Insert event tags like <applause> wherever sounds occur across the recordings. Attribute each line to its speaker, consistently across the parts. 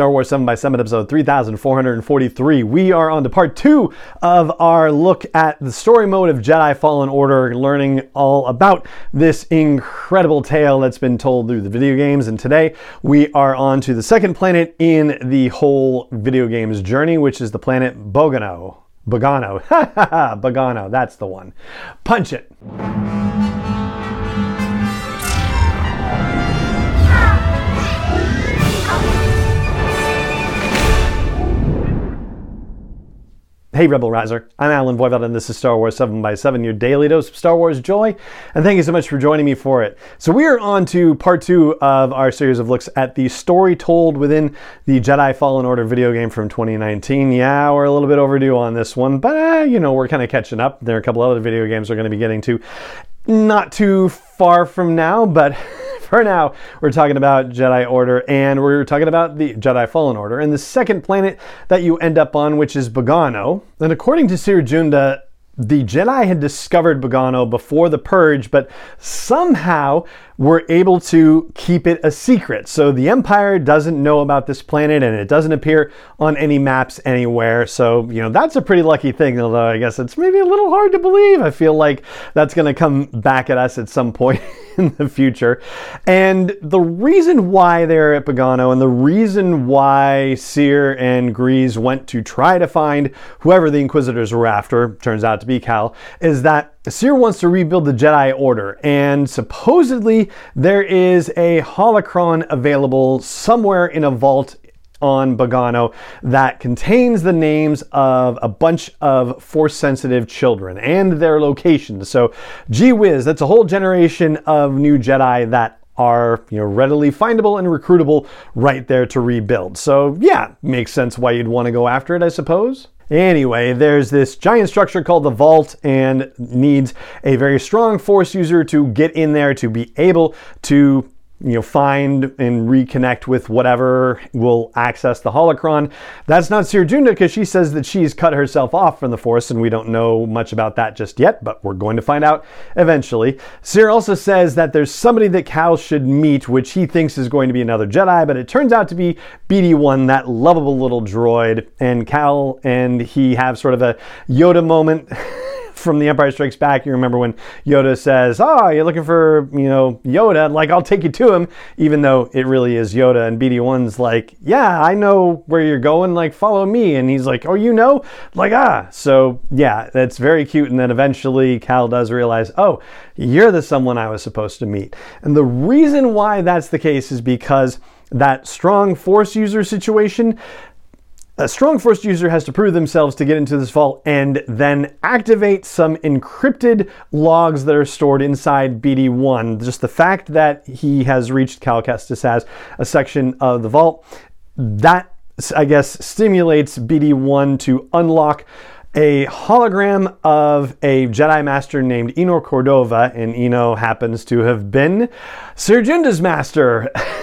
Speaker 1: Star Wars 7 by 7 episode 3443. We are on to part two of our look at the story mode of Jedi Fallen Order, learning all about this incredible tale that's been told through the video games. And today we are on to the second planet in the whole video games journey, which is the planet Bogano. Bogano. <laughs> Bogano, that's the one. Punch it. Hey, Rebel Riser. I'm Allen Voivod, and this is Star Wars 7 by 7 your daily dose of Star Wars joy. And thank you so much for joining me for it. So, we are on to part two of our series of looks at the story told within the Jedi Fallen Order video game from 2019. Yeah, we're a little bit overdue on this one, but uh, you know, we're kind of catching up. There are a couple other video games we're going to be getting to not too far from now, but. <laughs> for now, we're talking about Jedi Order and we're talking about the Jedi Fallen Order and the second planet that you end up on, which is Bogano. And according to Cere Junda, the Jedi had discovered Bogano before the Purge, but somehow were able to keep it a secret. So the Empire doesn't know about this planet and it doesn't appear on any maps anywhere. So, you know, that's a pretty lucky thing, although I guess it's maybe a little hard to believe. I feel like that's going to come back at us at some point <laughs> in the future. And the reason why they're at Bogano and the reason why Cere and Greez went to try to find whoever the Inquisitors were after, turns out to be Cal, is that Cere wants to rebuild the Jedi Order, and supposedly there is a holocron available somewhere in a vault on Bogano that contains the names of a bunch of force sensitive children and their locations. So, gee whiz, that's a whole generation of new Jedi that are you know readily findable and recruitable right there to rebuild. So yeah, makes sense why you'd want to go after it, I suppose. Anyway, there's this giant structure called the vault and needs a very strong force user to get in there to be able to you know, find and reconnect with whatever will access the holocron. That's not Cere Junda because she says that she's cut herself off from the Force, and we don't know much about that just yet, but we're going to find out eventually. Cere also says that there's somebody that Cal should meet, which he thinks is going to be another Jedi, but it turns out to be BD1, that lovable little droid, and Cal and he have sort of a Yoda moment. <laughs> from The Empire Strikes Back, you remember when Yoda says, "Oh, you're looking for you know Yoda? Like I'll take you to him," even though it really is Yoda. And BD1's like, "Yeah, I know where you're going. Like follow me." And he's like, "Oh, you know?" Like ah. So yeah, that's very cute. And then eventually Cal does realize, "Oh, you're the someone I was supposed to meet." And the reason why that's the case is because that strong force user situation a strong force user has to prove themselves to get into this vault and then activate some encrypted logs that are stored inside BD1. Just the fact that he has reached Cal Kestis as a section of the vault, that I guess stimulates BD1 to unlock a hologram of a Jedi Master named Eno Cordova, and Eno happens to have been Cere Junda's master. <laughs>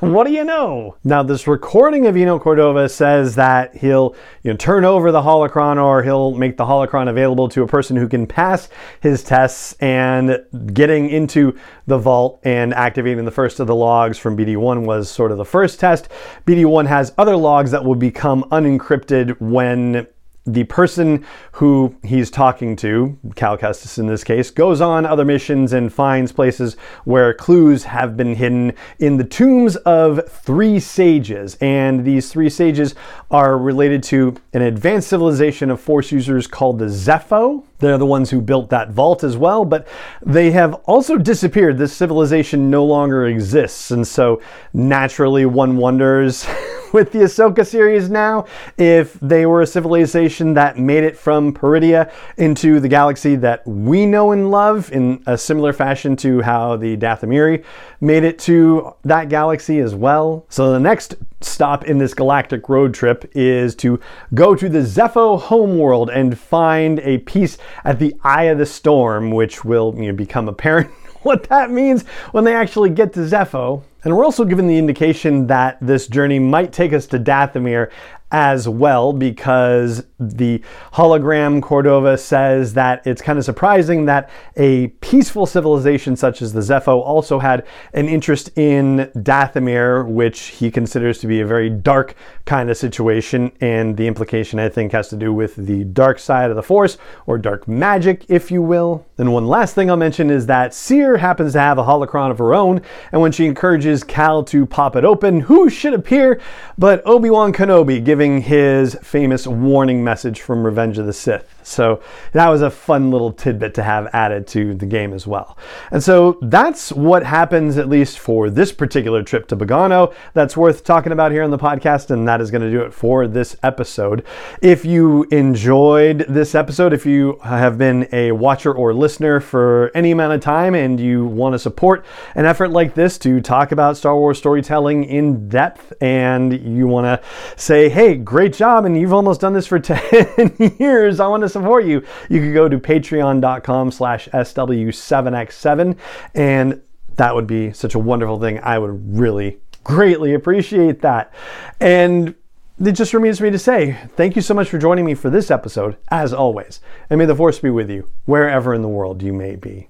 Speaker 1: what do you know? Now, this recording of Eno Cordova says that he'll you know, turn over the holocron or he'll make the holocron available to a person who can pass his tests and getting into the vault and activating the first of the logs from BD1 was sort of the first test. BD1 has other logs that will become unencrypted when the person who he's talking to, Cal Kestis in this case, goes on other missions and finds places where clues have been hidden in the tombs of three sages. And these three sages are related to an advanced civilization of Force users called the Zeffo. They're the ones who built that vault as well, but they have also disappeared. This civilization no longer exists. And so naturally, one wonders. <laughs> with the Ahsoka series now. If they were a civilization that made it from Peridea into the galaxy that we know and love in a similar fashion to how the Dathomiri made it to that galaxy as well. So the next stop in this galactic road trip is to go to the Zeffo homeworld and find a piece at the Eye of the Storm, which will you know, become apparent <laughs> what that means when they actually get to Zeffo. And we're also given the indication that this journey might take us to Dathomir as well because the hologram Cordova says that it's kind of surprising that a peaceful civilization such as the Zeffo also had an interest in Dathomir, which he considers to be a very dark kind of situation. And the implication, I think, has to do with the dark side of the Force or dark magic, if you will. And one last thing I'll mention is that Cere happens to have a holocron of her own, and when she encourages Cal to pop it open, who should appear but Obi Wan Kenobi giving his famous warning message from Revenge of the Sith? So that was a fun little tidbit to have added to the game as well. And so that's what happens, at least for this particular trip to Bogano, that's worth talking about here on the podcast, and that is going to do it for this episode. If you enjoyed this episode, if you have been a watcher or listener for any amount of time and you want to support an effort like this to talk about Star Wars storytelling in depth, and you want to say, hey, great job, and you've almost done this for <laughs> 10 years, I want to support you, you could go to patreon.com slash SW7X7 and that would be such a wonderful thing. I would really greatly appreciate that. And it just remains for me to say thank you so much for joining me for this episode, as always. And may the force be with you, wherever in the world you may be.